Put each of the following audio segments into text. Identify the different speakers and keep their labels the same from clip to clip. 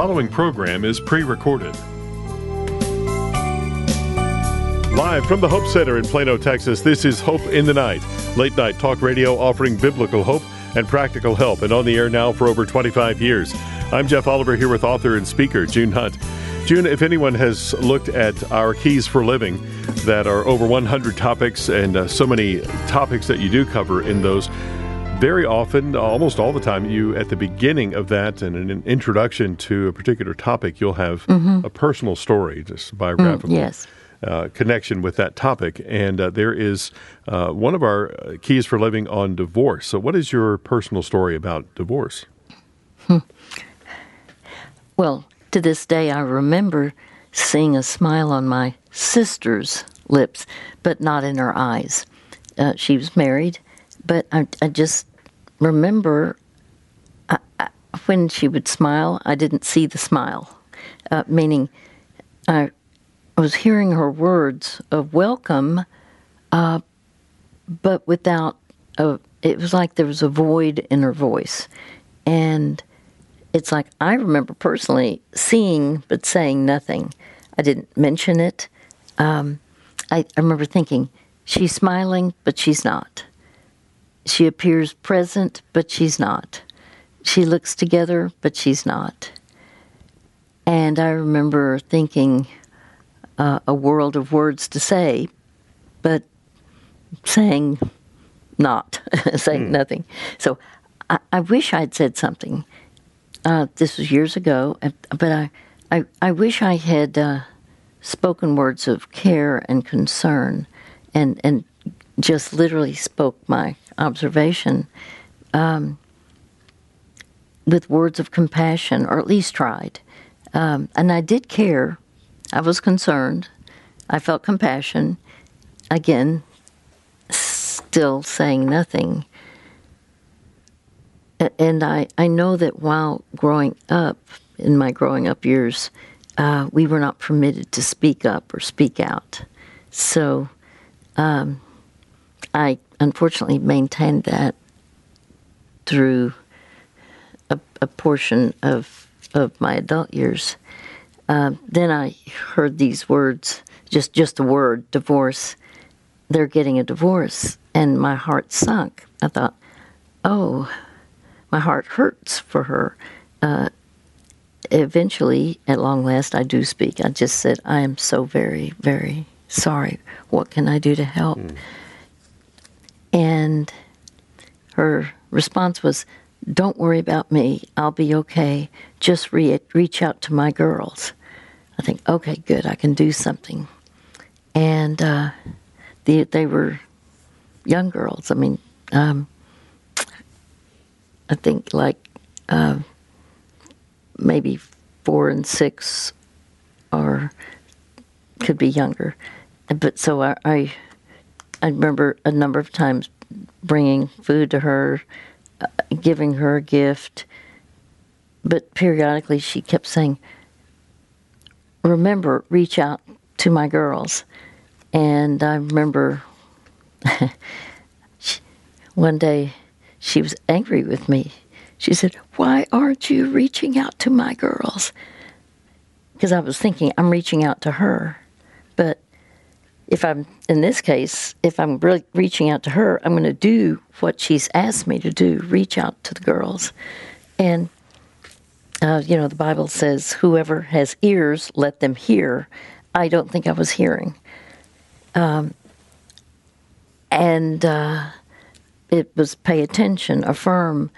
Speaker 1: following program is pre recorded. Live from the Hope Center in Plano, Texas, this is Hope in the Night, late night talk radio offering biblical hope and practical help, and on the air now for over 25 years. I'm Jeff Oliver here with author and speaker June Hunt. June, if anyone has looked at our Keys for Living, that are over 100 topics and uh, so many topics that you do cover in those, very often, almost all the time, you at the beginning of that and an introduction to a particular topic, you'll have mm-hmm. a personal story, just biographical.
Speaker 2: Mm, yes.
Speaker 1: Uh, connection with that topic. And uh, there is uh, one of our uh, keys for living on divorce. So, what is your personal story about divorce? Hmm.
Speaker 2: Well, to this day, I remember seeing a smile on my sister's lips, but not in her eyes. Uh, she was married, but I, I just remember I, I, when she would smile, I didn't see the smile, uh, meaning I, I was hearing her words of welcome, uh, but without a, it was like there was a void in her voice. And it's like I remember personally seeing but saying nothing. I didn't mention it. Um, I, I remember thinking, she's smiling, but she's not. She appears present, but she's not. She looks together, but she's not. And I remember thinking uh, a world of words to say, but saying not, saying mm. nothing. So I, I, wish I'd said something. Uh, this was years ago, but I, I, I wish I had uh, spoken words of care and concern and, and just literally spoke my observation um, with words of compassion, or at least tried. Um, and I did care. I was concerned. I felt compassion. Again, still saying nothing. And I, I know that while growing up, in my growing up years, uh, we were not permitted to speak up or speak out. So um, I unfortunately maintained that through a, a portion of of my adult years. Uh, then I heard these words, just just the word divorce. They're getting a divorce, and my heart sunk. I thought, oh, my heart hurts for her. Uh, eventually, at long last, I do speak. I just said, I am so very, very sorry. What can I do to help? Mm. And her response was, Don't worry about me. I'll be okay. Just re- reach out to my girls. I think, okay, good. I can do something. And uh, the, they were young girls. I mean, um, I think like uh, maybe four and six, or could be younger. But so I, I I remember a number of times bringing food to her, uh, giving her a gift, but periodically she kept saying, Remember, reach out to my girls. And I remember one day she was angry with me. She said, Why aren't you reaching out to my girls? Because I was thinking, I'm reaching out to her. But if I'm in this case, if I'm really reaching out to her, I'm going to do what she's asked me to do: reach out to the girls. And uh, you know, the Bible says, "Whoever has ears, let them hear." I don't think I was hearing, um, and uh, it was pay attention, affirm,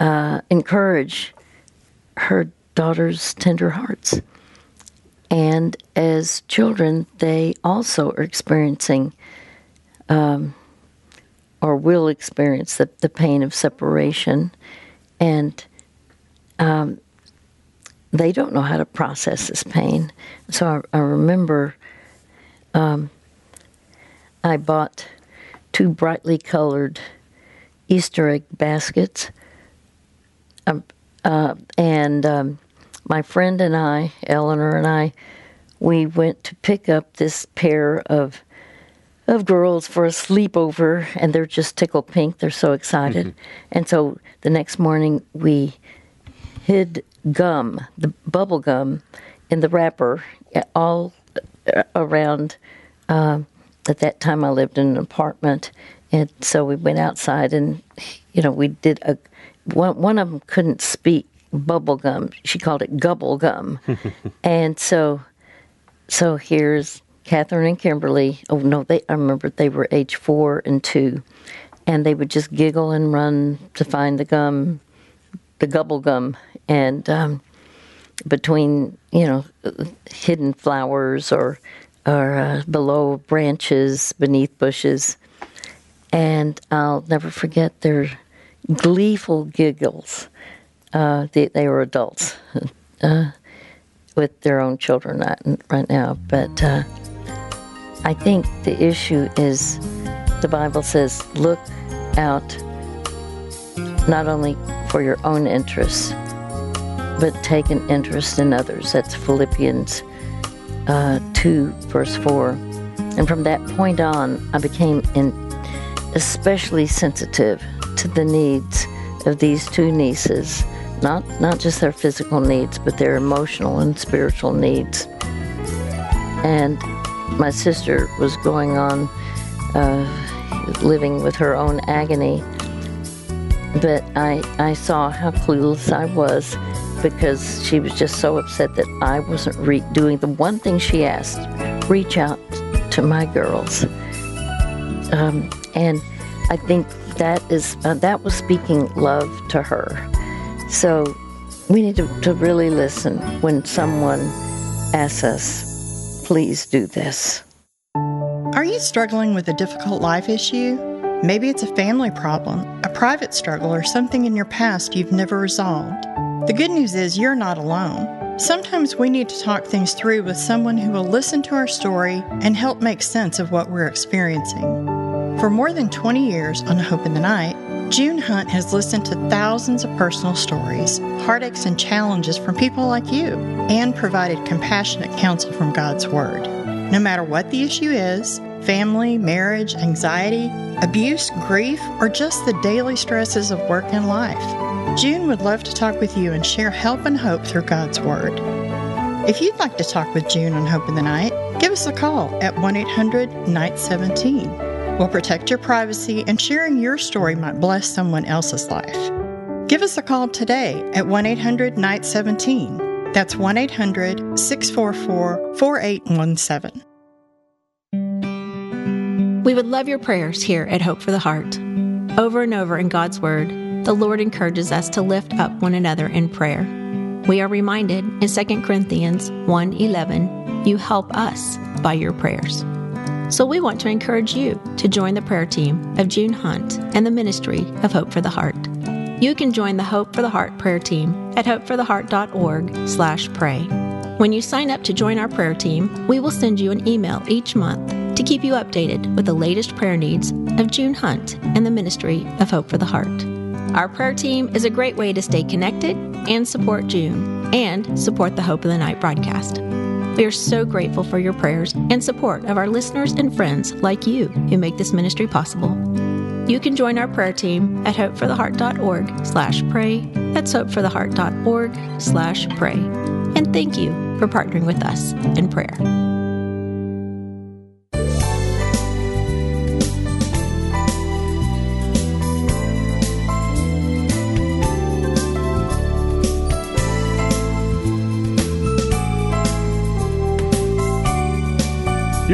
Speaker 2: uh, encourage her daughter's tender hearts. And as children, they also are experiencing um, or will experience the, the pain of separation. And um, they don't know how to process this pain. So I, I remember um, I bought two brightly colored Easter egg baskets. Um, uh, and um, my friend and I, Eleanor and I, we went to pick up this pair of of girls for a sleepover, and they're just tickle pink. They're so excited, mm-hmm. and so the next morning we hid gum, the bubble gum, in the wrapper all around. Uh, at that time, I lived in an apartment, and so we went outside, and you know, we did a. One, one of them couldn't speak bubble gum. She called it gubble gum, and so, so here's Catherine and Kimberly. Oh no, they I remember they were age four and two, and they would just giggle and run to find the gum, the gubble gum, and um, between you know hidden flowers or or uh, below branches, beneath bushes, and I'll never forget their gleeful giggles. Uh, they, they, were adults uh, with their own children right, now, but uh, I think the issue is the Bible says, look out not only for your own interests, but take an interest in others. That's Philippians uh, 2, verse 4. And from that point on, I became in, especially sensitive to the needs of these two nieces, not, not just their physical needs, but their emotional and spiritual needs. And my sister was going on uh, living with her own agony, but I, I saw how clueless I was because she was just so upset that I wasn't re- doing the one thing she asked reach out to my girls. Um, and I think that is uh, that was speaking love to her. So we need to, to really listen when someone asks us, please do this.
Speaker 3: Are you struggling with a difficult life issue? Maybe it's a family problem, a private struggle, or something in your past you've never resolved. The good news is you're not alone. Sometimes we need to talk things through with someone who will listen to our story and help make sense of what we're experiencing. For more than 20 years on Hope in the Night, June Hunt has listened to thousands of personal stories, heartaches, and challenges from people like you, and provided compassionate counsel from God's Word. No matter what the issue is family, marriage, anxiety, abuse, grief, or just the daily stresses of work and life June would love to talk with you and share help and hope through God's Word. If you'd like to talk with June on Hope in the Night, give us a call at 1 800 Night 17. We'll protect your privacy, and sharing your story might bless someone else's life. Give us a call today at 1 800 Night 17. That's 1 800 644 4817.
Speaker 4: We would love your prayers here at Hope for the Heart. Over and over in God's Word, the Lord encourages us to lift up one another in prayer. We are reminded in 2 Corinthians 1:11, you help us by your prayers. So we want to encourage you to join the prayer team of June Hunt and the ministry of Hope for the Heart. You can join the Hope for the Heart prayer team at hopefortheheart.org/pray. When you sign up to join our prayer team, we will send you an email each month to keep you updated with the latest prayer needs of June Hunt and the ministry of Hope for the Heart. Our prayer team is a great way to stay connected and support June and support the Hope of the Night broadcast. We are so grateful for your prayers and support of our listeners and friends like you who make this ministry possible. You can join our prayer team at hopefortheheart.org slash pray. That's hopefortheheart.org slash pray. And thank you for partnering with us in prayer.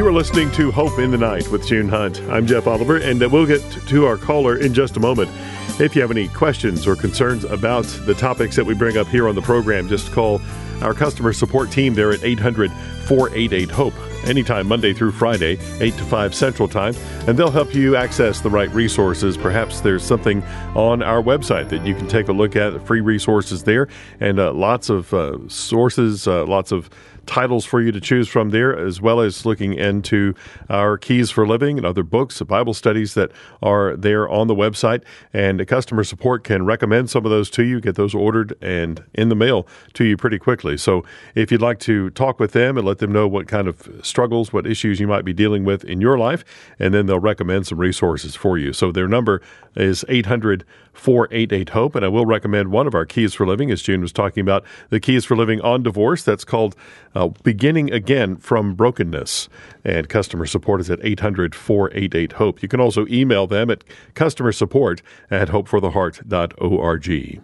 Speaker 1: You are listening to Hope in the Night with June Hunt. I'm Jeff Oliver, and uh, we'll get to our caller in just a moment. If you have any questions or concerns about the topics that we bring up here on the program, just call our customer support team there at 800 488 HOPE anytime Monday through Friday, 8 to 5 Central Time, and they'll help you access the right resources. Perhaps there's something on our website that you can take a look at, free resources there, and uh, lots of uh, sources, uh, lots of titles for you to choose from there, as well as looking into our Keys for Living and other books, Bible studies that are there on the website. And customer support can recommend some of those to you, get those ordered and in the mail to you pretty quickly. So if you'd like to talk with them and let them know what kind of struggles, what issues you might be dealing with in your life, and then they'll recommend some resources for you. So their number is 800 488 HOPE. And I will recommend one of our Keys for Living, as June was talking about, the Keys for Living on Divorce. That's called uh, Beginning Again from Brokenness. And customer support is at 800 488 HOPE. You can also email them at customer support at hopefortheheart.org.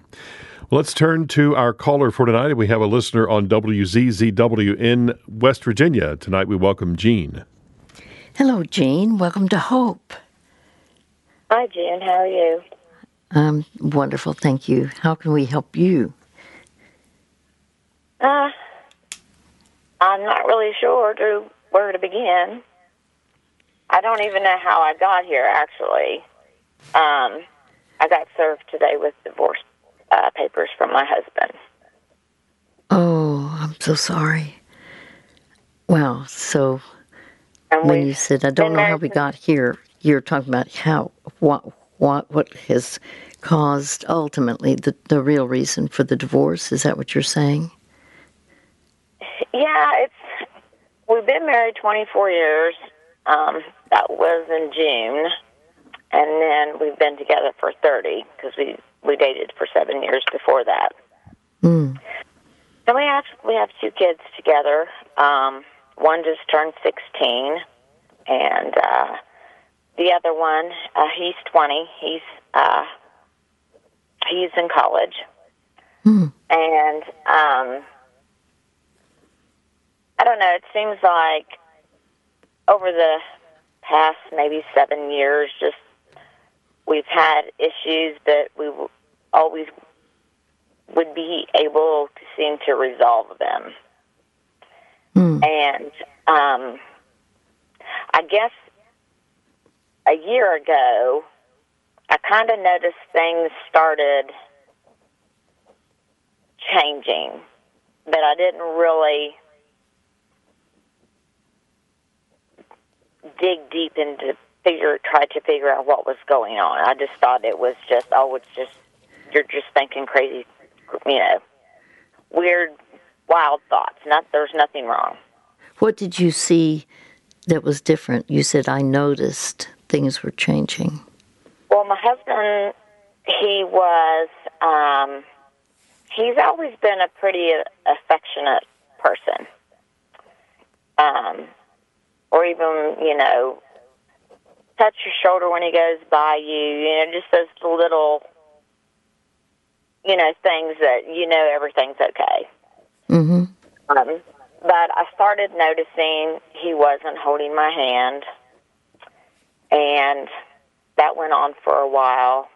Speaker 1: Let's turn to our caller for tonight. We have a listener on WZZW in West Virginia. Tonight we welcome Jean.
Speaker 2: Hello, Jean. Welcome to Hope.
Speaker 5: Hi, Jean. How are you?
Speaker 2: Um, wonderful, thank you. How can we help you?
Speaker 5: Uh, I'm not really sure to where to begin. I don't even know how I got here. Actually, um, I got served today with divorce uh, papers from my husband.
Speaker 2: Oh, I'm so sorry. Well, so
Speaker 5: And
Speaker 2: when you said I don't know how we got here, you're talking about how what what what has caused ultimately the the real reason for the divorce. Is that what you're saying?
Speaker 5: Yeah, it's we've been married 24 years. Um, that was in June, and then we've been together for 30 because we we dated for seven years before that.
Speaker 2: Mm.
Speaker 5: And we have we have two kids together. Um, one just turned 16, and uh, the other one, uh, he's 20. He's uh, he's in college,
Speaker 2: Mm.
Speaker 5: and um, I don't know. It seems like over the past maybe seven years, just we've had issues that we always would be able to seem to resolve them.
Speaker 2: Mm.
Speaker 5: And um, I guess a year ago, I kind of noticed things started changing, but I didn't really dig deep into figure try to figure out what was going on. I just thought it was just oh, it's just you're just thinking crazy, you know, weird, wild thoughts. Not there's nothing wrong.
Speaker 2: What did you see that was different? You said I noticed things were changing.
Speaker 5: Well, my husband, he was, um, he's always been a pretty affectionate person. Um, or even, you know, touch your shoulder when he goes by you, you know, just those little, you know, things that you know everything's okay.
Speaker 2: Mm-hmm.
Speaker 5: Um, but I started noticing he wasn't holding my hand, and that went on for a while.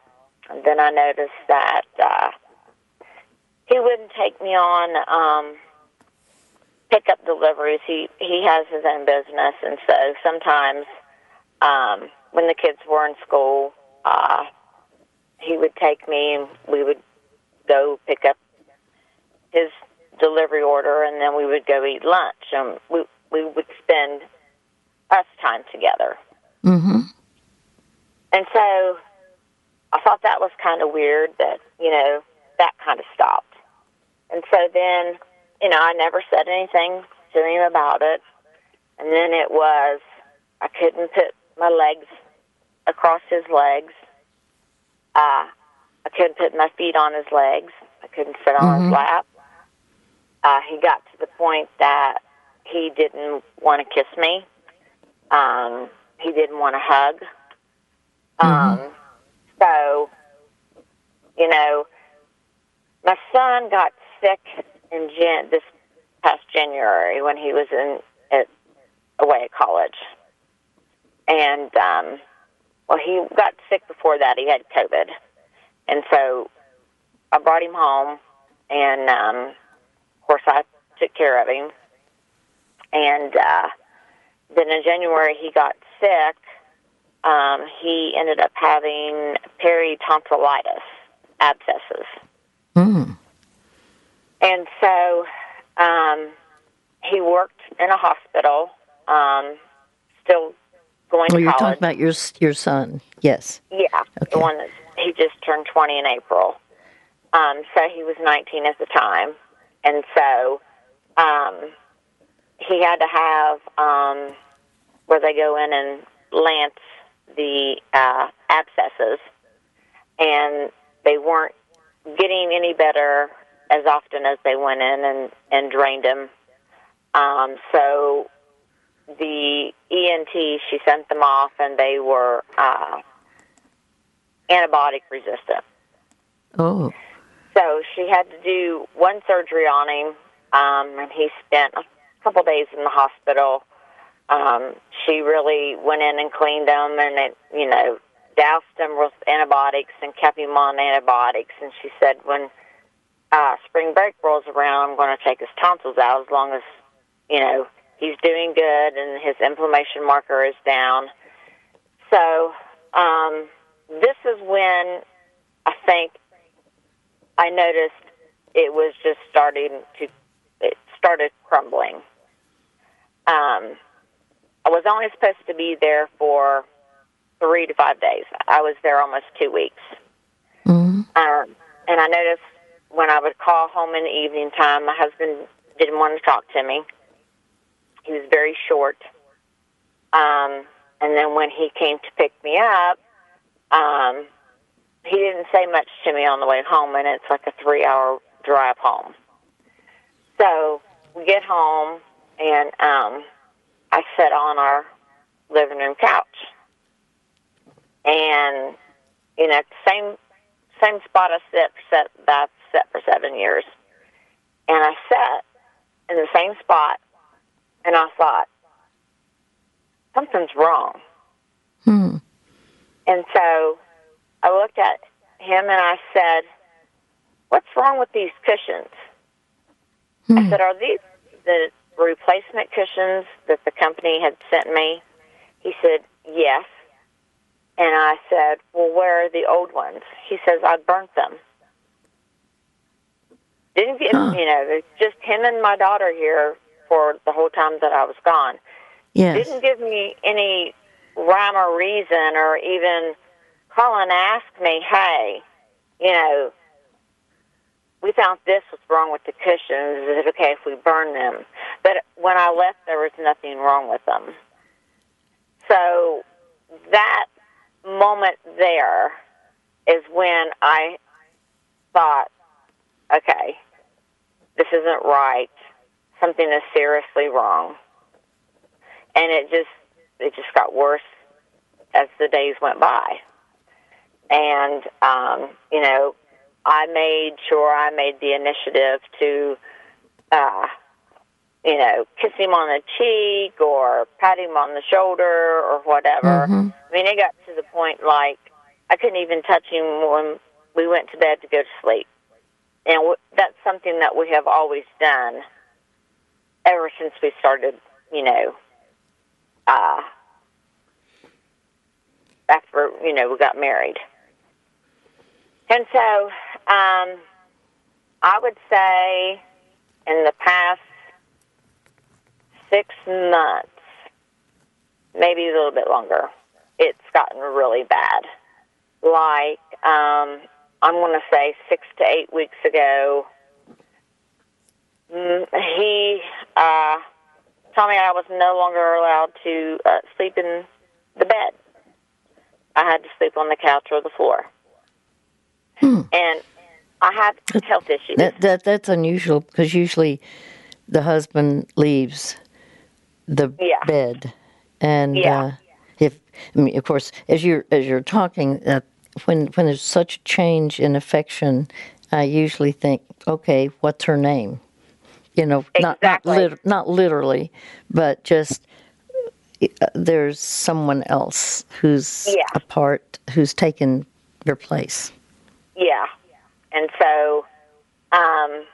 Speaker 5: And then I noticed that uh, he wouldn't take me on um, pickup deliveries. He he has his own business, and so sometimes um, when the kids were in school, uh, he would take me, and we would go pick up his delivery order, and then we would go eat lunch, and we we would spend us time together.
Speaker 2: Mm-hmm.
Speaker 5: And so I thought that was kind of weird that, you know, that kind of stopped. And so then, you know, I never said anything to him about it. And then it was, I couldn't put my legs across his legs. Uh, I couldn't put my feet on his legs. I couldn't sit on his
Speaker 2: Mhm.
Speaker 5: lap. Uh, he got to the point that he didn't want to kiss me. Um, he didn't want to hug. Um, so, you know, my son got sick in Jan- this past January when he was in at, away at college, and um, well, he got sick before that. He had COVID, and so I brought him home, and um, of course I took care of him, and uh, then in January he got sick um, he ended up having peritonsillitis abscesses.
Speaker 2: Mm.
Speaker 5: And so um, he worked in a hospital, um, still going
Speaker 2: Oh,
Speaker 5: to
Speaker 2: you're
Speaker 5: college.
Speaker 2: talking about your your son. Yes.
Speaker 5: Yeah,
Speaker 2: Okay.
Speaker 5: the one that he just turned 20 in April. Um, so he was 19 at the time, and so um, he had to have um, where they go in and lance the uh, abscesses, and they weren't getting any better as often as they went in and, and drained them. Um, so the ENT, she sent them off, and they were uh, antibiotic resistant.
Speaker 2: Oh.
Speaker 5: So she had to do one surgery on him, um, and he spent a couple days in the hospital. Um, she really went in and cleaned them and it, you know, doused them with antibiotics and kept him on antibiotics. And she said, when uh, spring break rolls around, I'm going to take his tonsils out as long as, you know, he's doing good and his inflammation marker is down. So um, this is when I think I noticed it was just starting to, it started crumbling. Um, only supposed to be there for three to five days. I was there almost two weeks.
Speaker 2: hmm
Speaker 5: Um, and I noticed when I would call home in the evening time, my husband didn't want to talk to me. He was very short. Um, and then when he came to pick me up, um, he didn't say much to me on the way home, and it's like a three hour drive home. So we get home, and um, I sat on our living room couch. And, you know, same same spot I sit set that set for seven years. And I sat in the same spot and I thought, something's wrong.
Speaker 2: Hmm.
Speaker 5: And so I looked at him and I said, What's wrong with these cushions? I said, Are these the replacement cushions that the company had sent me? He said, Yes. And I said, Well, where are the old ones? He says, I burnt them. Didn't get,
Speaker 2: Huh.
Speaker 5: you know, it's just him and my daughter here for the whole time that I was gone
Speaker 2: Yes.
Speaker 5: didn't give me any rhyme or reason or even call and ask me, hey, you know, we found this was wrong with the cushions. Is it okay if we burn them? But when I left, there was nothing wrong with them. So that moment there is when I thought, okay, this isn't right. Something is seriously wrong and it just it just got worse as the days went by. And um, you know, I made sure I made the initiative to, uh, you know, kiss him on the cheek or pat him on the shoulder or whatever.
Speaker 2: Mhm.
Speaker 5: I mean, it got to the point like I couldn't even touch him when we went to bed to go to sleep. And w- that's something that we have always done ever since we started, you know, uh, after you know we got married. And so, um, I would say in the past six months, maybe a little bit longer, it's gotten really bad. Like, um, I'm going to say six to eight weeks ago, mm, he uh, told me I was no longer allowed to uh, sleep in the bed. I had to sleep on the couch or the floor. And I have health issues.
Speaker 2: That that that's unusual because usually the husband leaves the
Speaker 5: Yeah.
Speaker 2: bed, and
Speaker 5: Yeah.
Speaker 2: uh, if I mean, of course, as you're as you're talking, uh, when when there's such a change in affection, I usually think, okay, what's her name? You know, not not, lit- not literally, but just uh, there's someone else who's
Speaker 5: Yeah.
Speaker 2: a part who's taken your place.
Speaker 5: Yeah. And so um,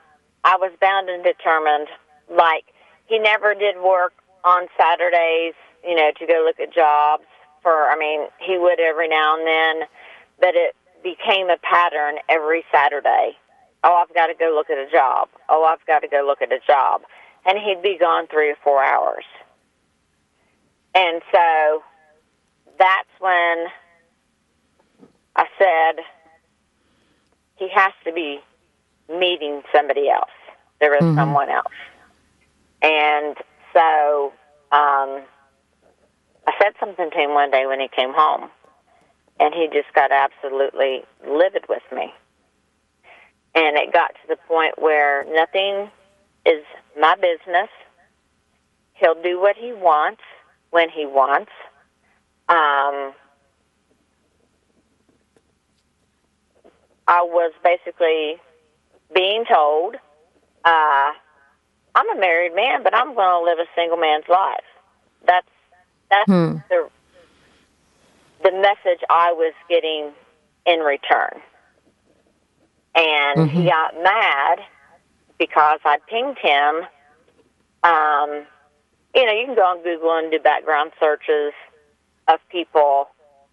Speaker 5: I was bound and determined. Like, he never did work on Saturdays, you know, to go look at jobs for, I mean, he would every now and then, but it became a pattern every Saturday. Oh, I've got to go look at a job. Oh, I've got to go look at a job. and he'd be gone three or four hours. And so that's when I said, he has to be meeting somebody else. There is
Speaker 2: Mhm.
Speaker 5: someone else. And so um, I said something to him one day when he came home, and he just got absolutely livid with me. And it got to the point where nothing is my business. He'll do what he wants when he wants. Um, I was basically being told, uh, I'm a married man, but I'm going to live a single man's life. That's that's
Speaker 2: Hmm.
Speaker 5: the the message I was getting in return. And he got mad because I pinged him. Um, you know, you can go on Google and do background searches of people,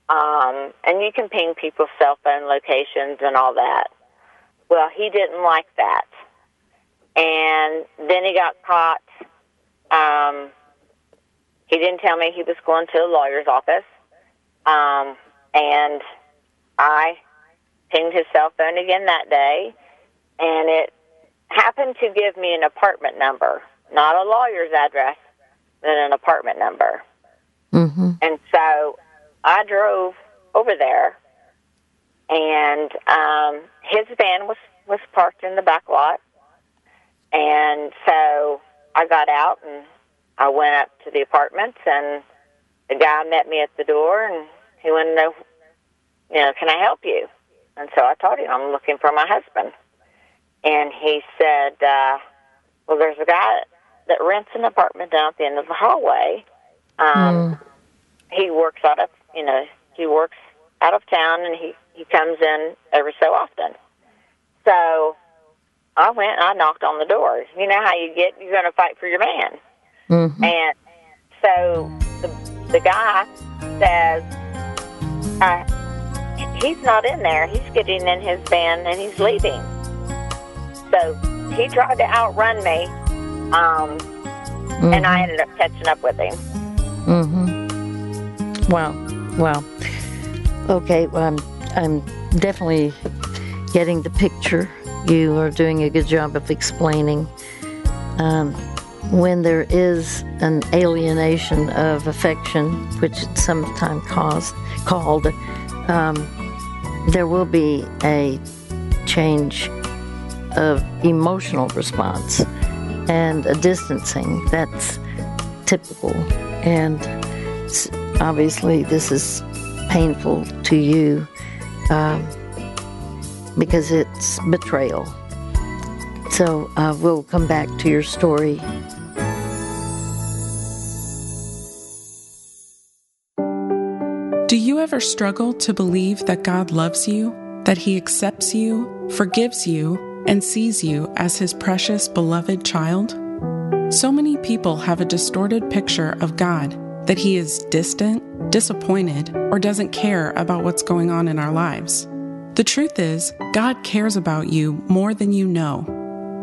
Speaker 5: um, and you can ping people's cell phone locations and all that. Well, he didn't like that. And then he got caught. Um, he didn't tell me he was going to a lawyer's office. Um, and I pinged his cell phone again that day, and it happened to give me an apartment number, not a lawyer's address, but an apartment number.
Speaker 2: Mm-hmm.
Speaker 5: And so I drove over there, and um, his van was was parked in the back lot. And so I got out and I went up to the apartments, and the guy met me at the door, and he wanted to know, you know, can I help you? And so I told him I'm looking for my husband, and he said, uh, well, there's a guy that rents an apartment down at the end of the hallway. Um, He works out of, you know, he works out of town, and he he comes in every so often. So I went and I knocked on the door. You know how you get, you're going to fight for your man.
Speaker 2: Mm-hmm.
Speaker 5: And so the, the guy says, uh, he's not in there. He's getting in his van and he's leaving. So he tried to outrun me, um, and I ended up catching up with him.
Speaker 2: Mm-hmm. Wow. Wow. Okay. Well, I'm, I'm definitely getting the picture. You are doing a good job of explaining. Um, when there is an alienation of affection, which it's sometimes caused, called, um, there will be a change of emotional response and a distancing. That's typical. And obviously, this is painful to you um, because it's betrayal. So uh, we'll come back to your story.
Speaker 6: Do you ever struggle to believe that God loves you, that He accepts you, forgives you, and sees you as His precious, beloved child? So many people have a distorted picture of God that He is distant, disappointed, or doesn't care about what's going on in our lives. The truth is, God cares about you more than you know.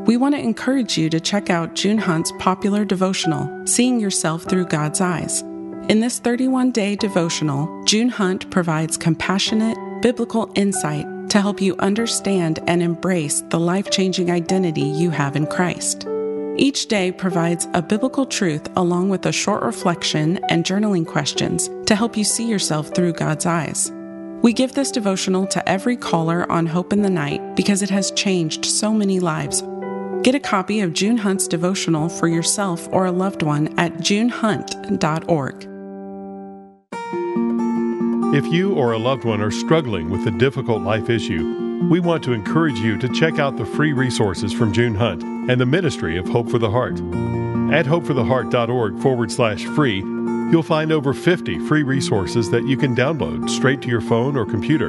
Speaker 6: We want to encourage you to check out June Hunt's popular devotional, Seeing Yourself Through God's Eyes. In this 31 day devotional, June Hunt provides compassionate, biblical insight to help you understand and embrace the life changing identity you have in Christ. Each day provides a biblical truth along with a short reflection and journaling questions to help you see yourself through God's eyes. We give this devotional to every caller on Hope in the Night because it has changed so many lives. Get a copy of June Hunt's devotional for yourself or a loved one at junehunt.org.
Speaker 1: If you or a loved one are struggling with a difficult life issue, we want to encourage you to check out the free resources from June Hunt and the Ministry of Hope for the Heart. At hopefortheheart.org forward slash free, you'll find over 50 free resources that you can download straight to your phone or computer.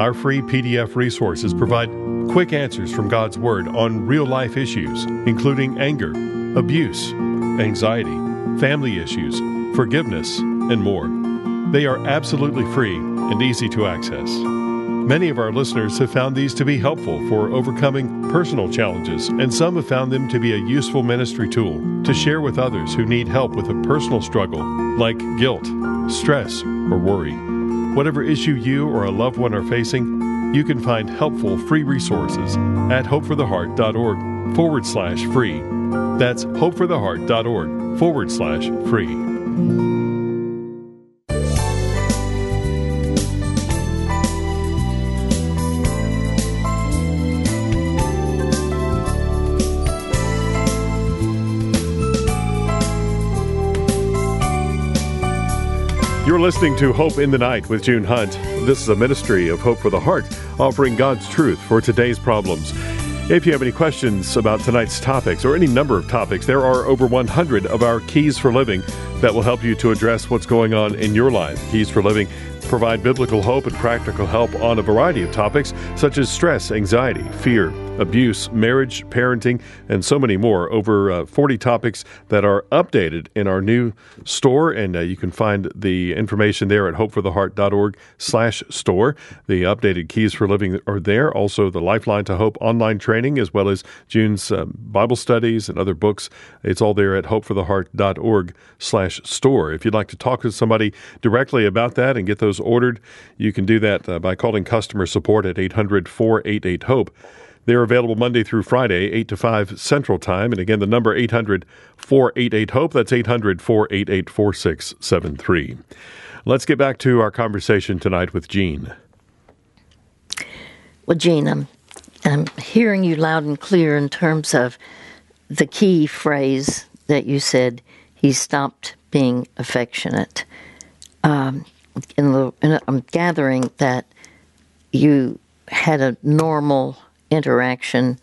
Speaker 1: Our free PDF resources provide quick answers from God's Word on real life issues, including anger, abuse, anxiety, family issues, forgiveness, and more. They are absolutely free and easy to access. Many of our listeners have found these to be helpful for overcoming personal challenges, and some have found them to be a useful ministry tool to share with others who need help with a personal struggle like guilt, stress, or worry. Whatever issue you or a loved one are facing, you can find helpful free resources at hopefortheheart.org forward slash free. That's hopefortheheart.org forward slash free. Listening to Hope in the Night with June Hunt. This is a ministry of Hope for the Heart, offering God's truth for today's problems. If you have any questions about tonight's topics or any number of topics, there are over 100 of our Keys for Living that will help you to address what's going on in your life. Keys for Living provide biblical hope and practical help on a variety of topics such as stress, anxiety, fear, abuse, marriage, parenting, and so many more. Over uh, 40 topics that are updated in our new store, and uh, you can find the information there at hopefortheheart.org slash store. The updated keys for living are there. Also, the Lifeline to Hope online training, as well as June's uh, Bible studies and other books. It's all there at hopefortheheart.org slash store. If you'd like to talk to somebody directly about that and get ordered, you can do that uh, by calling customer support at 800 488 HOPE. They're available Monday through Friday, 8 to 5 Central Time. And again, the number 800 488 HOPE. That's 800 488 4673. Let's get back to our conversation tonight with Jean.
Speaker 2: Well, Jean, I'm, I'm hearing you loud and clear in terms of the key phrase that you said he stopped being affectionate. Um, in the, in, I'm gathering that you had a normal interaction,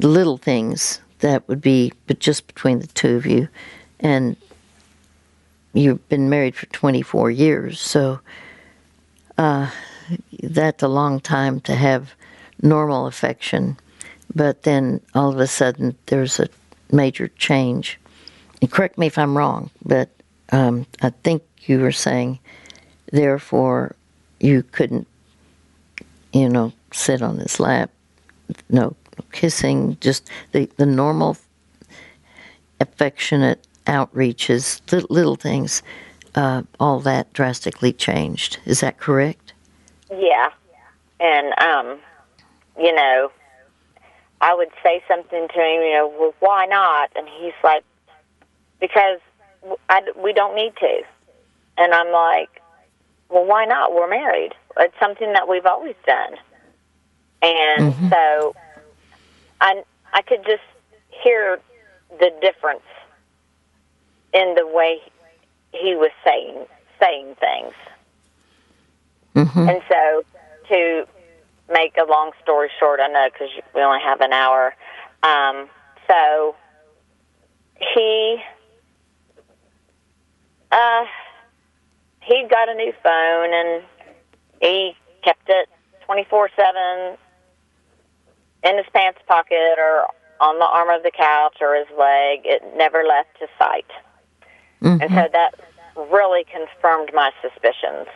Speaker 2: little things that would be, but just between the two of you. And you've been married for 24 years, so uh, that's a long time to have normal affection. But then all of a sudden, there's a major change. And correct me if I'm wrong, but um, I think you were saying, therefore, you couldn't, you know, sit on his lap no kissing, just the, the normal affectionate outreaches, little, little things, uh, all that drastically changed. Is that correct?
Speaker 5: Yeah. And, um, you know, I would say something to him, you know, well, why not? And he's like, because I, we don't need to. And I'm like, well, why not? We're married. It's something that we've always done. And mm-hmm. so I I could just hear the difference in the way he was saying saying things. Mm-hmm. And so to make a long story short, I know because we only have an hour. Um, so he uh, he got a new phone and he kept it twenty four seven in his pants pocket or on the arm of the couch or his leg. It never left his sight. Mm-hmm. And so that really confirmed my suspicions.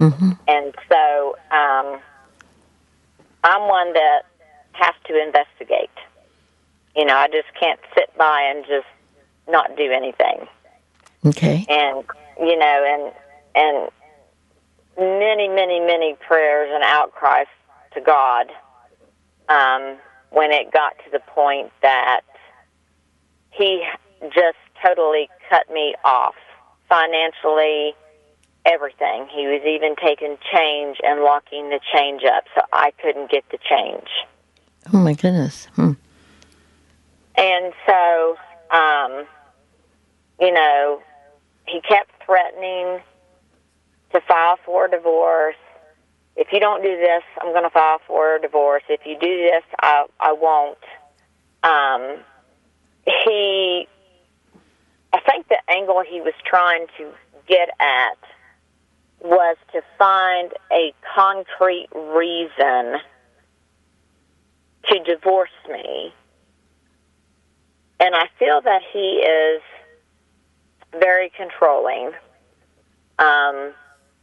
Speaker 5: Mm-hmm. And so um, I'm one that has to investigate. You know, I just can't sit by and just not do anything.
Speaker 2: Okay.
Speaker 5: And you know, and and many, many, many prayers and outcries to God um, when it got to the point that he just totally cut me off financially, everything. He was even taking change and locking the change up so I couldn't get the change.
Speaker 2: Oh my goodness. Hmm.
Speaker 5: And so, um, you know, he kept threatening to file for divorce if you don't do this, I'm going to file for divorce. If you do this, I, I won't. Um, he, I think the angle he was trying to get at was to find a concrete reason to divorce me. And I feel that he is very controlling. Um,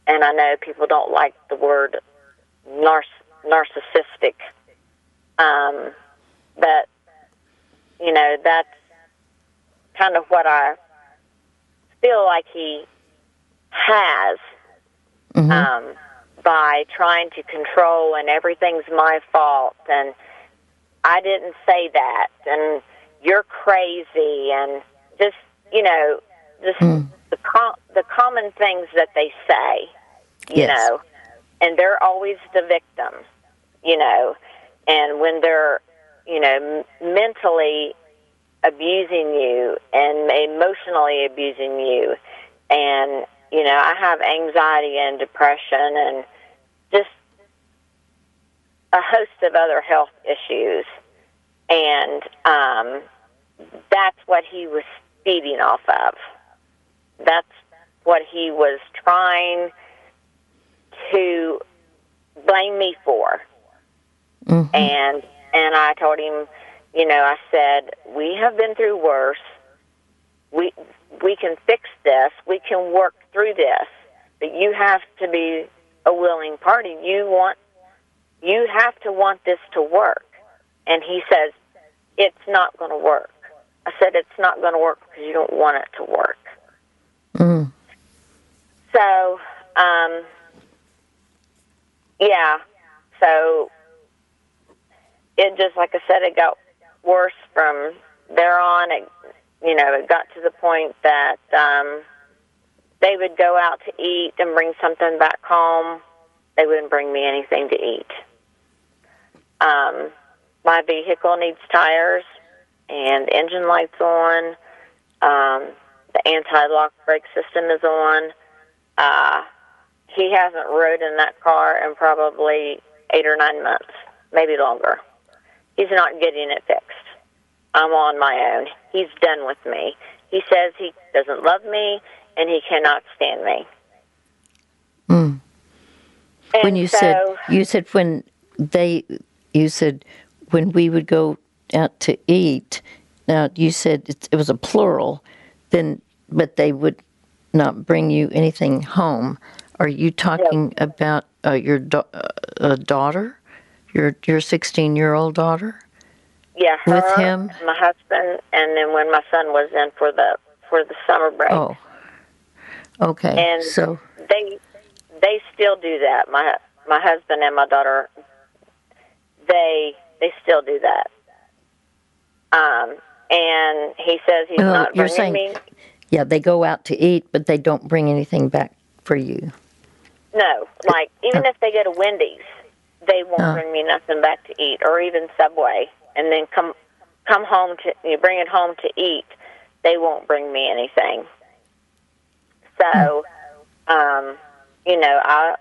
Speaker 5: and I know people don't like the word narciss- narcissistic. Um, but you know that's kind of what I feel like he has
Speaker 2: Mm-hmm.
Speaker 5: um, by trying to control and everything's my fault and I didn't say that and you're crazy and just you know just
Speaker 2: Mm.
Speaker 5: The com- the common things that they say you
Speaker 2: Yes.
Speaker 5: know and they're always the victim you know and when they're you know m- mentally abusing you and emotionally abusing you and you know i have anxiety and depression and just a host of other health issues and um that's what he was feeding off of that's what he was trying to blame me for
Speaker 2: Mhm.
Speaker 5: and and I told him, you know, I said we have been through worse. We we can fix this. We can work through this. But you have to be a willing party. You want you have to want this to work. And he says it's not going to work. I said it's not going to work because you don't want it to work.
Speaker 2: Mm.
Speaker 5: So, um, yeah. So it just like I said, it got worse from there on. It, you know, it got to the point that um, they would go out to eat and bring something back home. They wouldn't bring me anything to eat. Um, my vehicle needs tires and engine lights on. Um, the anti-lock brake system is on. Uh, he hasn't rode in that car in probably eight or nine months, maybe longer. He's not getting it fixed. I'm on my own. He's done with me. He says he doesn't love me and he cannot stand me.
Speaker 2: Mm. When you
Speaker 5: so,
Speaker 2: said you said when they you said when we would go out to eat now you said it, it was a plural then but they would not bring you anything home are you talking about uh, your uh, daughter your your 16 year old daughter
Speaker 5: yeah, her,
Speaker 2: with him?
Speaker 5: my husband, and then when my son was in for the for the summer break.
Speaker 2: oh okay
Speaker 5: And
Speaker 2: so
Speaker 5: they they still do that. My my husband and my daughter they they still do that. Um, and he says he's
Speaker 2: Oh,
Speaker 5: not
Speaker 2: you're
Speaker 5: bringing
Speaker 2: saying-
Speaker 5: me.
Speaker 2: yeah they go out to eat but they don't bring anything back for you
Speaker 5: No, like even if they go to Wendy's, they won't
Speaker 2: Oh.
Speaker 5: bring me nothing back to eat, or even Subway, and then come come home to you bring it home to eat. They won't bring me anything. So, um, you know, I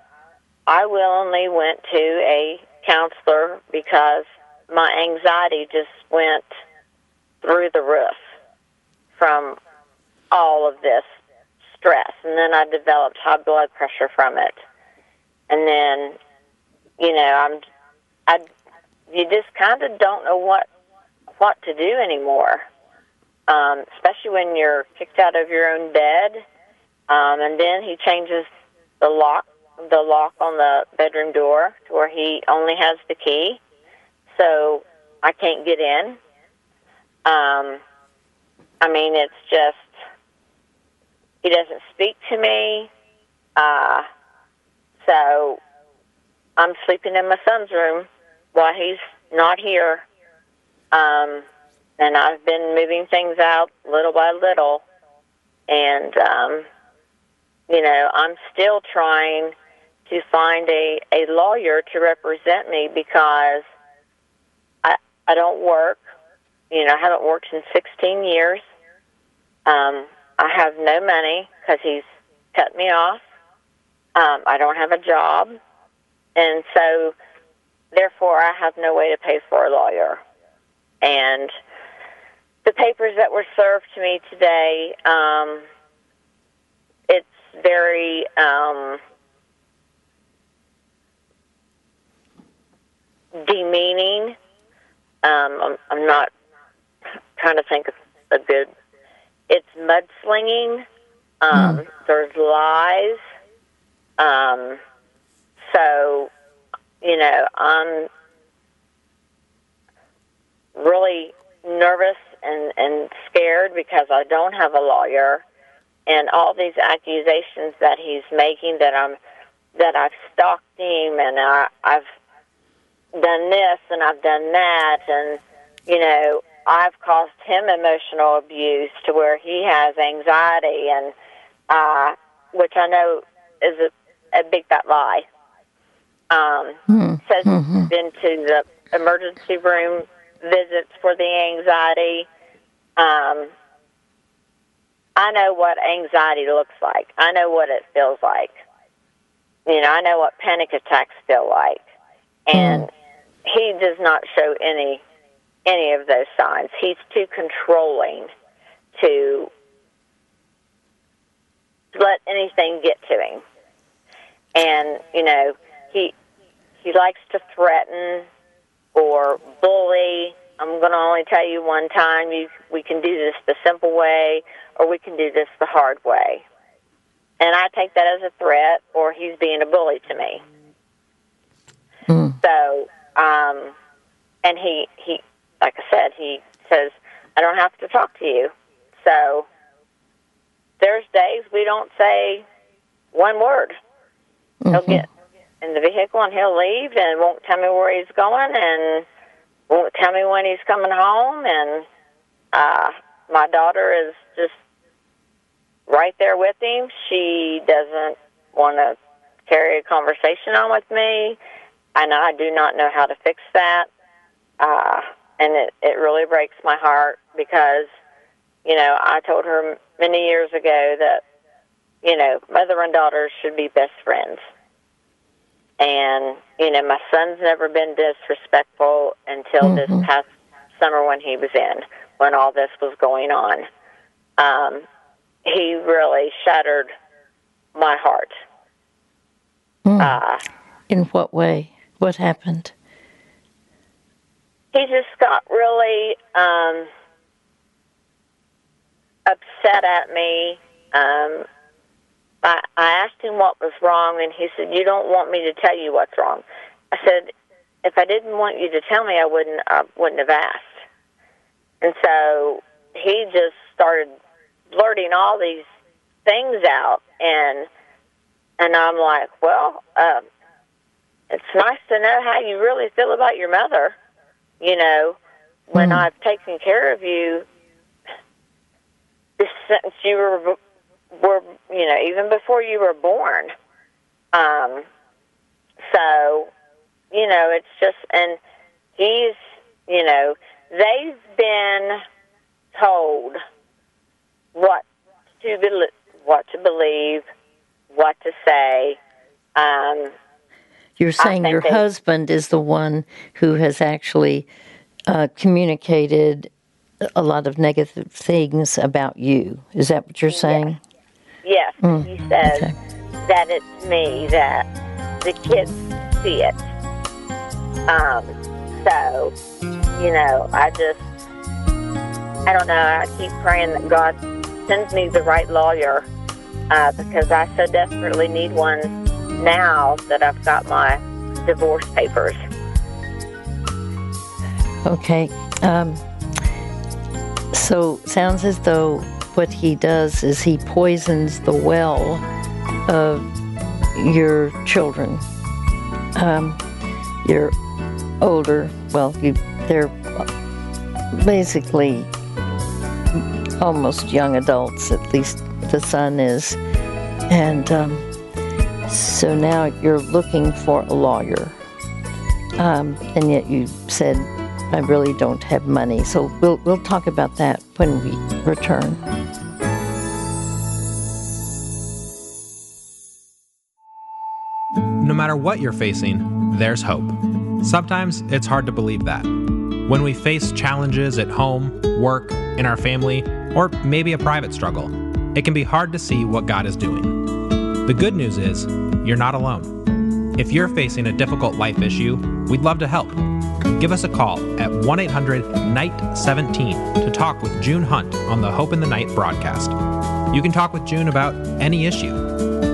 Speaker 5: I willingly went to a counselor because my anxiety just went through the roof from all of this stress, and then I developed high blood pressure from it, and then, you know, I'm, I, you just kind of don't know what what to do anymore, um, especially when you're kicked out of your own bed, um, and then he changes the lock, the lock on the bedroom door to where he only has the key, so I can't get in. Um, I mean, it's just he doesn't speak to me. Uh, so I'm sleeping in my son's room while he's not here. Um, and I've been moving things out little by little. And, um, you know, I'm still trying to find a, a lawyer to represent me because I, I don't work. You know, I haven't worked in 16 years. Um, I have no money because he's cut me off. Um, I don't have a job, and so therefore I have no way to pay for a lawyer. And the papers that were served to me today, um, it's very um, demeaning. Um, I'm, I'm not trying to think of a good it's mudslinging. Um, There's lies. Um, so, you know, I'm really nervous and, and scared because I don't have a lawyer and all these accusations that he's making that I'm that I've stalked him and I, I've done this and I've done that and you know I've caused him emotional abuse to where he has anxiety and uh, which I know is a, a big fat lie. Um, mm-hmm. Says mm-hmm. he's been to the emergency room visits for the anxiety. Um, I know what anxiety looks like. I know what it feels like. You know, I know what panic attacks feel like. And mm. he does not show any any of those signs. He's too controlling to let anything get to him. And, you know, he he likes to threaten or bully. I'm going to only tell you one time you we can do this the simple way or we can do this the hard way. And I take that as a threat or he's being a bully to me. Mm. So, um, and he, he, like I said, he says, I don't have to talk to you. So there's days we don't say one word. Mm-hmm. He'll get in the vehicle and he'll leave and won't tell me where he's going and won't tell me when he's coming home. And uh, my daughter is just right there with him. She doesn't want to carry a conversation on with me, and I do not know how to fix that. Uh, and it, it really breaks my heart because, you know, I told her many years ago that, you know, mother and daughter should be best friends. And, you know, my son's never been disrespectful until mm-hmm. this past summer when he was in, when all this was going on. Um, he really shattered my heart.
Speaker 2: Mm. Uh, In what way? What happened?
Speaker 5: He just got really um, upset at me. Um, I, I asked him what was wrong, and he said, "You don't want me to tell you what's wrong." I said, "If I didn't want you to tell me, I wouldn't. I wouldn't have asked." And so he just started blurting all these things out, and and I'm like, well, um, it's nice to know how you really feel about your mother. You know, when mm. I've taken care of you since you were were you know even before you were born. Um, so you know, it's just and he's you know they've been told what to be, what to believe, what to say. Um,
Speaker 2: You're saying your husband is the one who has actually uh, communicated a lot of negative things about you. Is that what you're saying?
Speaker 5: Yes. yes. Mm, he says okay. that it's me, that the kids see it. Um, so, you know, I just, I don't know, I keep praying that God sends me the right lawyer uh, because I so desperately need one now that I've got my divorce papers.
Speaker 2: Okay. Um, so sounds as though what he does is he poisons the well of your children. Um, you're older. Well, you, they're basically almost young adults, at least the son is. And um, so now you're looking for a lawyer. Um, and yet you said, I really don't have money. So we'll, we'll talk about that when we return.
Speaker 7: No matter what you're facing, there's hope. Sometimes it's hard to believe that. When we face challenges at home, work, in our family, or maybe a private struggle, it can be hard to see what God is doing. The good news is, you're not alone. If you're facing a difficult life issue, we'd love to help. Give us a call at 1 800 Night 17 to talk with June Hunt on the Hope in the Night broadcast. You can talk with June about any issue,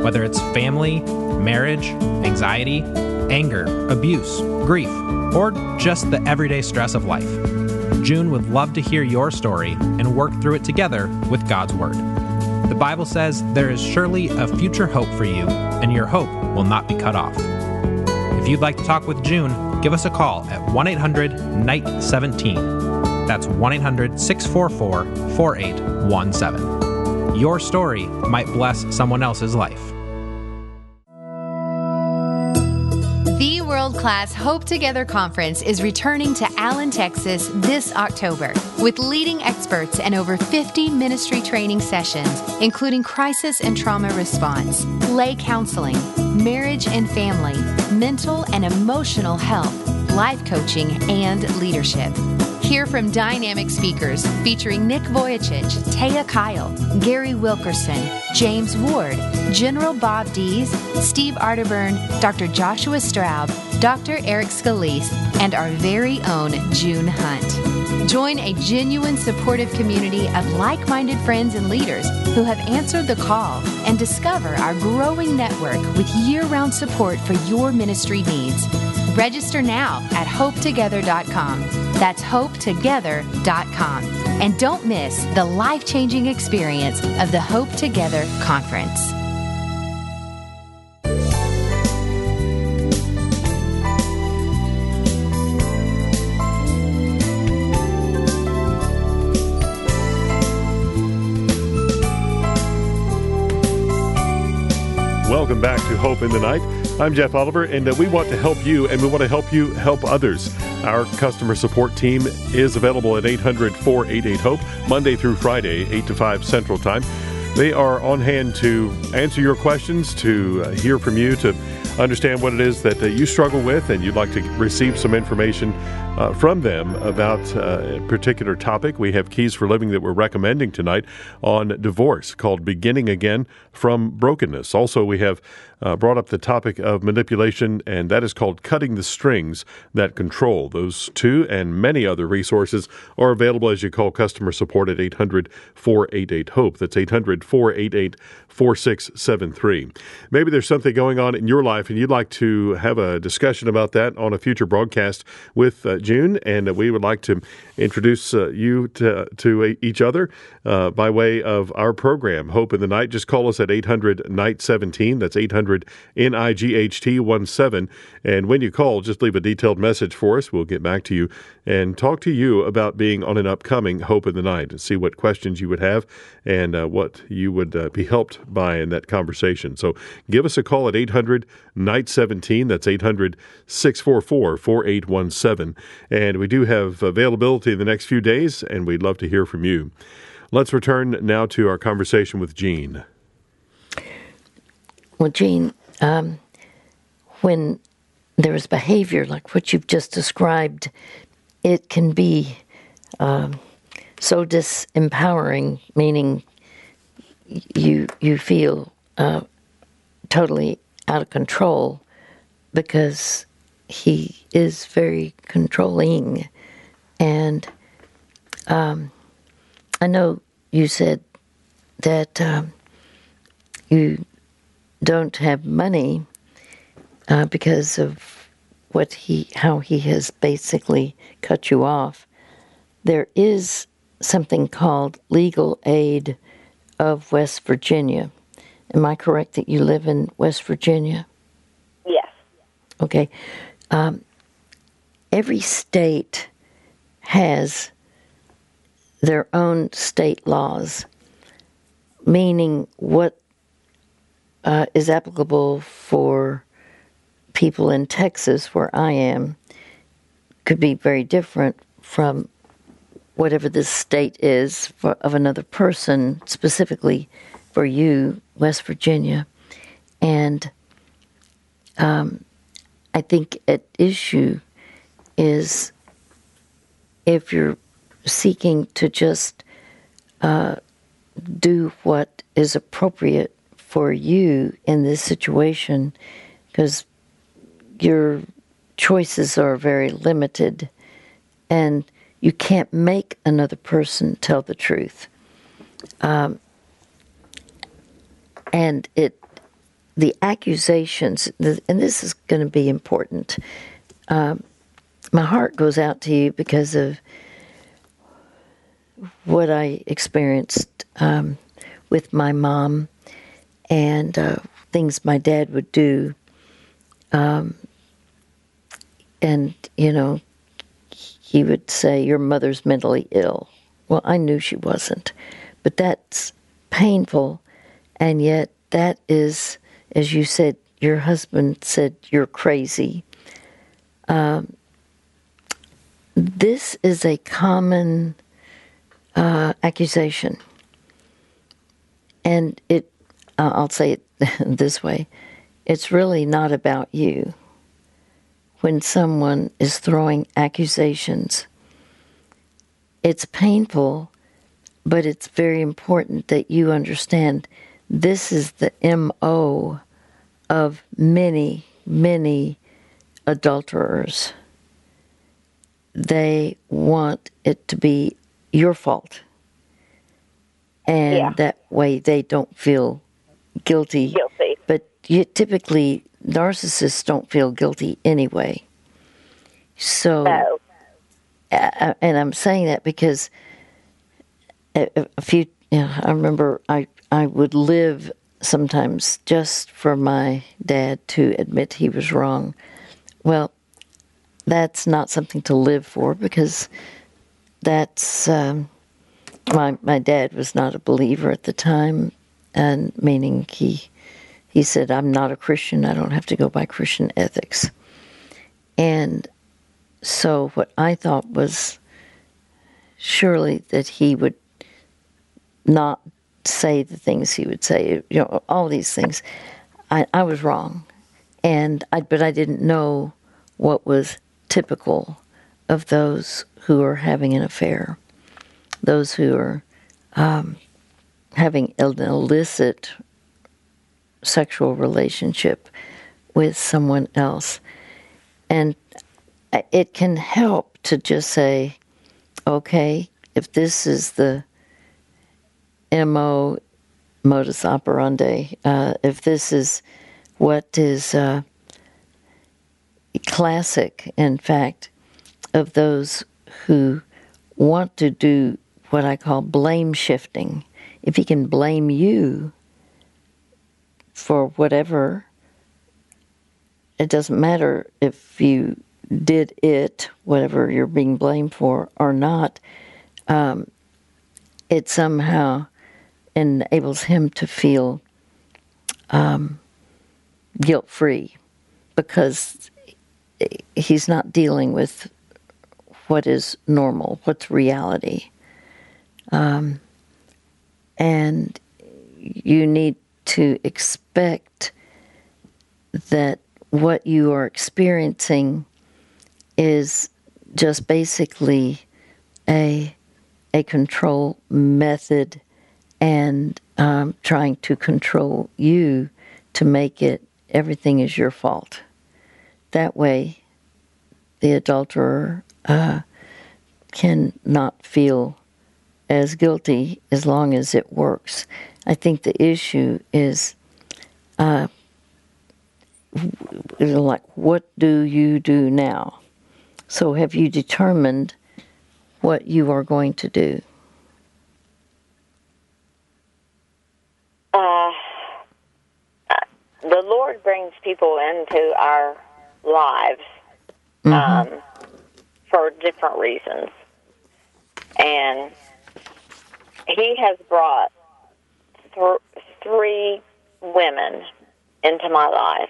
Speaker 7: whether it's family, marriage, anxiety, anger, abuse, grief, or just the everyday stress of life. June would love to hear your story and work through it together with God's Word. The Bible says there is surely a future hope for you, and your hope will not be cut off. If you'd like to talk with June, give us a call at 1 800 Night 17. That's 1 800 644 4817. Your story might bless someone else's life.
Speaker 8: Class Hope Together Conference is returning to Allen, Texas this October with leading experts and over 50 ministry training sessions, including crisis and trauma response, lay counseling, marriage and family, mental and emotional health, life coaching, and leadership. Hear from dynamic speakers featuring Nick Vujicic, Taya Kyle, Gary Wilkerson, James Ward, General Bob Dees, Steve Arterburn, Dr. Joshua Straub, Dr. Eric Scalise, and our very own June Hunt. Join a genuine supportive community of like minded friends and leaders who have answered the call and discover our growing network with year round support for your ministry needs. Register now at hopetogether.com. That's hopetogether.com. And don't miss the life changing experience of the Hope Together Conference.
Speaker 1: Welcome back to Hope in the Night. I'm Jeff Oliver, and uh, we want to help you, and we want to help you help others. Our customer support team is available at 800 488 HOPE, Monday through Friday, 8 to 5 Central Time. They are on hand to answer your questions, to uh, hear from you, to understand what it is that uh, you struggle with, and you'd like to receive some information uh, from them about uh, a particular topic. We have Keys for Living that we're recommending tonight on divorce called Beginning Again from Brokenness. Also, we have uh, brought up the topic of manipulation, and that is called Cutting the Strings That Control. Those two and many other resources are available as you call customer support at 800 488 HOPE. That's 800 488 4673. Maybe there's something going on in your life and you'd like to have a discussion about that on a future broadcast with uh, June, and uh, we would like to introduce uh, you to, to each other uh, by way of our program, Hope in the Night. Just call us at 800 Night 17. That's 800 N I G H T 1 7. And when you call, just leave a detailed message for us. We'll get back to you and talk to you about being on an upcoming Hope in the Night and see what questions you would have and uh, what you would uh, be helped by in that conversation. So give us a call at 800 Night 17. That's 800 644 4817. And we do have availability in the next few days, and we'd love to hear from you. Let's return now to our conversation with Jean.
Speaker 2: Well, Jean, um, when there is behavior like what you've just described, it can be um, so disempowering, meaning you you feel uh, totally out of control because he is very controlling, and um, I know you said that um, you don't have money uh, because of what he how he has basically cut you off. There is something called legal aid of West Virginia. Am I correct that you live in West Virginia?
Speaker 5: Yes.
Speaker 2: Okay. Um, every state has their own state laws, meaning what uh, is applicable for people in Texas, where I am, could be very different from whatever the state is for, of another person, specifically for you, West Virginia. And um, I think at issue is if you're seeking to just uh, do what is appropriate for you in this situation, because your choices are very limited and you can't make another person tell the truth. Um, and it the accusations, and this is going to be important. Um, my heart goes out to you because of what I experienced um, with my mom and uh, things my dad would do. Um, and, you know, he would say, Your mother's mentally ill. Well, I knew she wasn't. But that's painful. And yet, that is, as you said, your husband said, You're crazy. Um, this is a common uh, accusation. And it, uh, I'll say it this way it's really not about you. When someone is throwing accusations, it's painful, but it's very important that you understand this is the MO of many, many adulterers. They want it to be your fault. And yeah. that way they don't feel guilty.
Speaker 5: Guilty.
Speaker 2: But you, typically, narcissists don't feel guilty anyway. So,
Speaker 5: no.
Speaker 2: uh, and I'm saying that because a, a few, you know, I remember I, I would live sometimes just for my dad to admit he was wrong. Well, that's not something to live for because that's um, my my dad was not a believer at the time, and meaning he he said, "I'm not a Christian. I don't have to go by Christian ethics." And so, what I thought was surely that he would not say the things he would say, you know, all these things. I, I was wrong, and I, but I didn't know what was typical of those who are having an affair, those who are um, having an illicit sexual relationship with someone else. And it can help to just say, okay, if this is the MO, modus operandi, uh, if this is what is uh, classic, in fact, of those who want to do what I call blame shifting. If he can blame you for whatever, it doesn't matter if you did it, whatever you're being blamed for, or not. Um, it somehow enables him to feel um, guilt free because he's not dealing with what is normal, what's reality. Um, and you need to expect that what you are experiencing is just basically a a control method and um, trying to control you to make it everything is your fault. That way, the adulterer uh, can not feel as guilty as long as it works. I think the issue is uh, like, what do you do now? So, have you determined what you are going to do?
Speaker 5: Uh, the Lord brings people into our lives. Mm-hmm. Um, for different reasons. And he has brought th- three women into my life.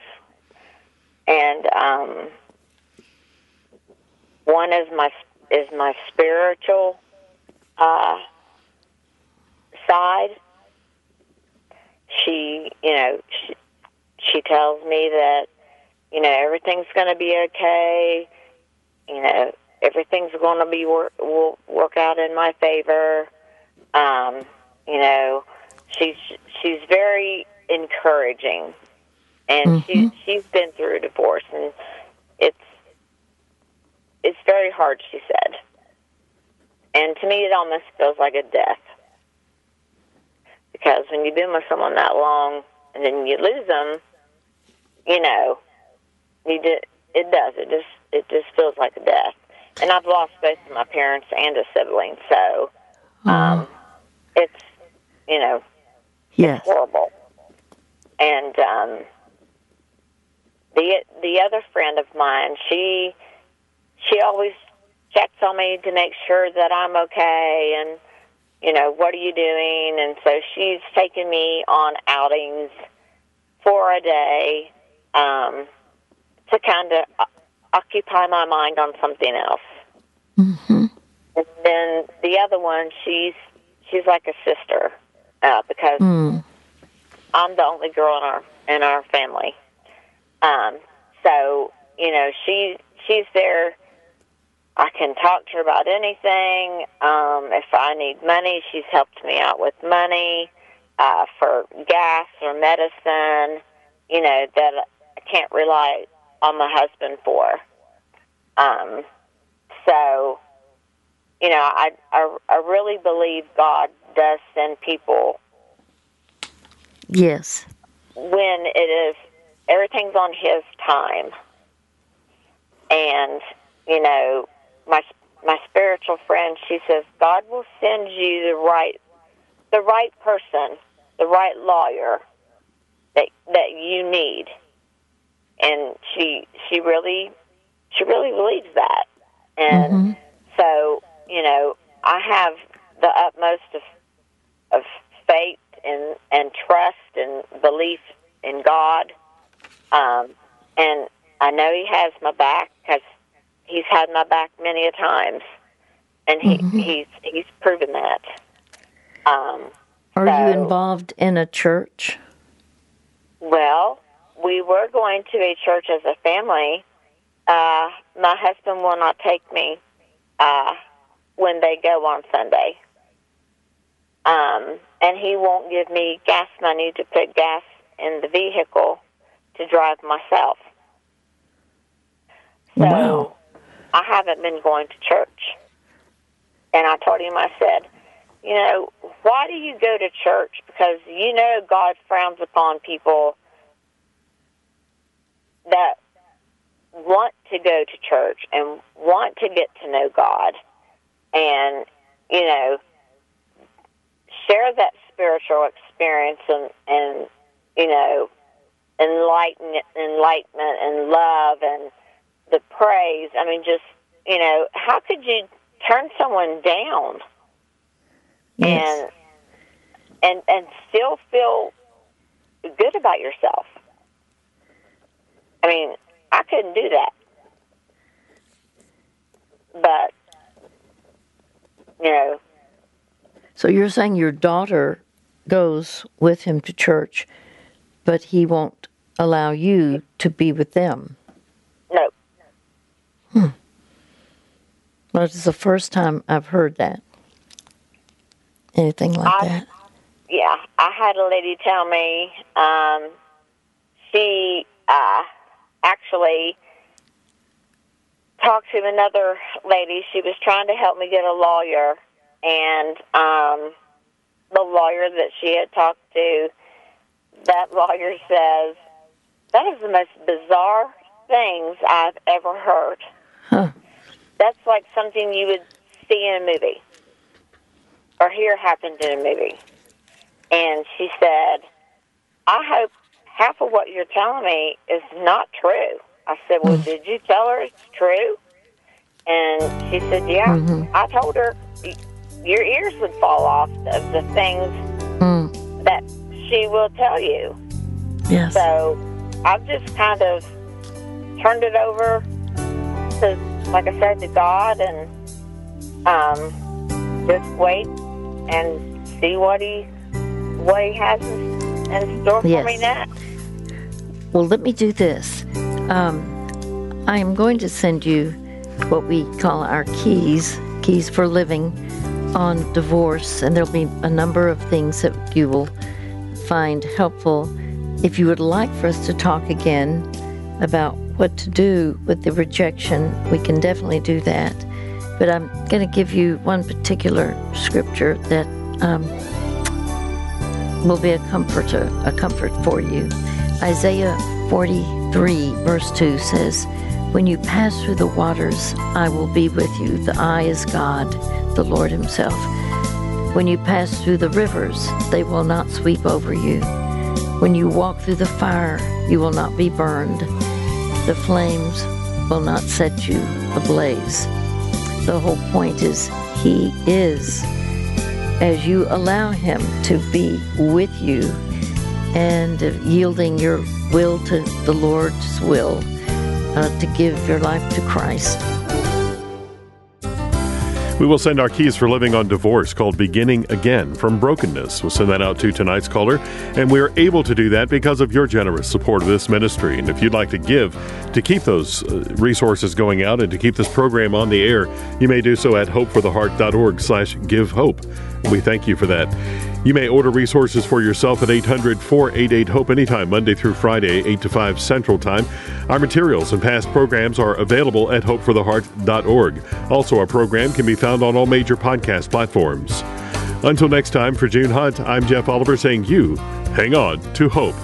Speaker 5: And um, one is my is my spiritual uh, side. She, you know, she, she tells me that you know everything's going to be okay. You know, everything's going to be work will work out in my favor. Um, you know, she's she's very encouraging, and mm-hmm. she she's been through a divorce, and it's it's very hard. She said, and to me, it almost feels like a death because when you've been with someone that long and then you lose them, you know, you did, it does. It just it just feels like a death. And I've lost both of my parents and a sibling, so um, it's you know
Speaker 2: Yes.
Speaker 5: horrible. And um, the the other friend of mine, she she always checks on me to make sure that I'm okay, and you know what are you doing? And so she's taken me on outings for a day um, to kind of occupy my mind on something else.
Speaker 2: Mm-hmm.
Speaker 5: And then the other one, she's she's like a sister uh, because
Speaker 2: Mm.
Speaker 5: I'm the only girl in our in our family. Um, so you know, she she's there. I can talk to her about anything. Um, if I need money, she's helped me out with money uh, for gas or medicine. You know that I can't rely on my husband for. Um, so, you know, I, I I really believe God does send people
Speaker 2: Yes.
Speaker 5: when it is everything's on his time. And you know my my spiritual friend she says god will send you the right the right person the right lawyer that that you need. And she she really she really believes that. And mm-hmm. so you know i have the utmost of of faith and and trust and belief in God, um, and I know He has my back because He's had my back many a times, and he he's he's proven that. Um,
Speaker 2: Are you involved in a church?
Speaker 5: well, we were going to a church as a family. Uh, my husband will not take me uh, when they go on Sunday. Um, and he won't give me gas money to put gas in the vehicle to drive myself. So
Speaker 2: Wow.
Speaker 5: I haven't been going to church. And I told him, I said, you know, why do you go to church? Because you know God frowns upon people that want to go to church and want to get to know God and, you know, share that spiritual experience and, and you know, enlighten, enlightenment and love and the praise. I mean, just, you know, how could you turn someone down?
Speaker 2: Yes.
Speaker 5: and and and still feel good about yourself. I mean, I couldn't do that. But you know,
Speaker 2: So you're saying your daughter goes with him to church, but he won't allow you to be with them.
Speaker 5: no, Hmm.
Speaker 2: Well, it's the first time I've heard that. Anything like
Speaker 5: I-
Speaker 2: that.
Speaker 5: yeah, I had a lady tell me um, she uh, actually talked to another lady. She was trying to help me get a lawyer, and um, the lawyer that she had talked to, that lawyer says that is the most bizarre things I've ever heard.
Speaker 2: Huh.
Speaker 5: That's like something you would see in a movie or hear happened in a movie. And she said, I hope half of what you're telling me is not true. I said, Well, did you tell her it's true? And she said, Yeah. I told her your ears would fall off of the things
Speaker 2: Mm,
Speaker 5: that she will tell you.
Speaker 2: yes.
Speaker 5: So I've just kind of turned it over to, like I said, to God and um, just wait and see what He what He has in, in store for
Speaker 2: Yes.
Speaker 5: me next.
Speaker 2: Well, let me do this. Um, I am going to send you what we call our keys, keys for living on divorce, and there'll be a number of things that you will find helpful. If you would like for us to talk again about what to do with the rejection, we can definitely do that. But I'm going to give you one particular scripture that um, will be a comfort, a comfort for you. Isaiah 43, verse 2 says, When you pass through the waters, I will be with you. The I is God, the Lord Himself. When you pass through the rivers, they will not sweep over you. When you walk through the fire, you will not be burned. The flames will not set you ablaze. The whole point is, He is. As you allow Him to be with you and yielding your will to the Lord's will, uh, to give your life to Christ.
Speaker 1: We will send our keys for living on divorce called Beginning Again from Brokenness. We'll send that out to tonight's caller, and we are able to do that because of your generous support of this ministry. And if you'd like to give to keep those uh, resources going out and to keep this program on the air, you may do so at hopefortheheart.org slash give hope. We thank you for that. You may order resources for yourself at 800 488 HOPE anytime, Monday through Friday, 8 to 5 Central Time. Our materials and past programs are available at hopefortheheart.org. Also, our program can be found on all major podcast platforms. Until next time, for June Hunt, I'm Jeff Oliver saying you hang on to hope.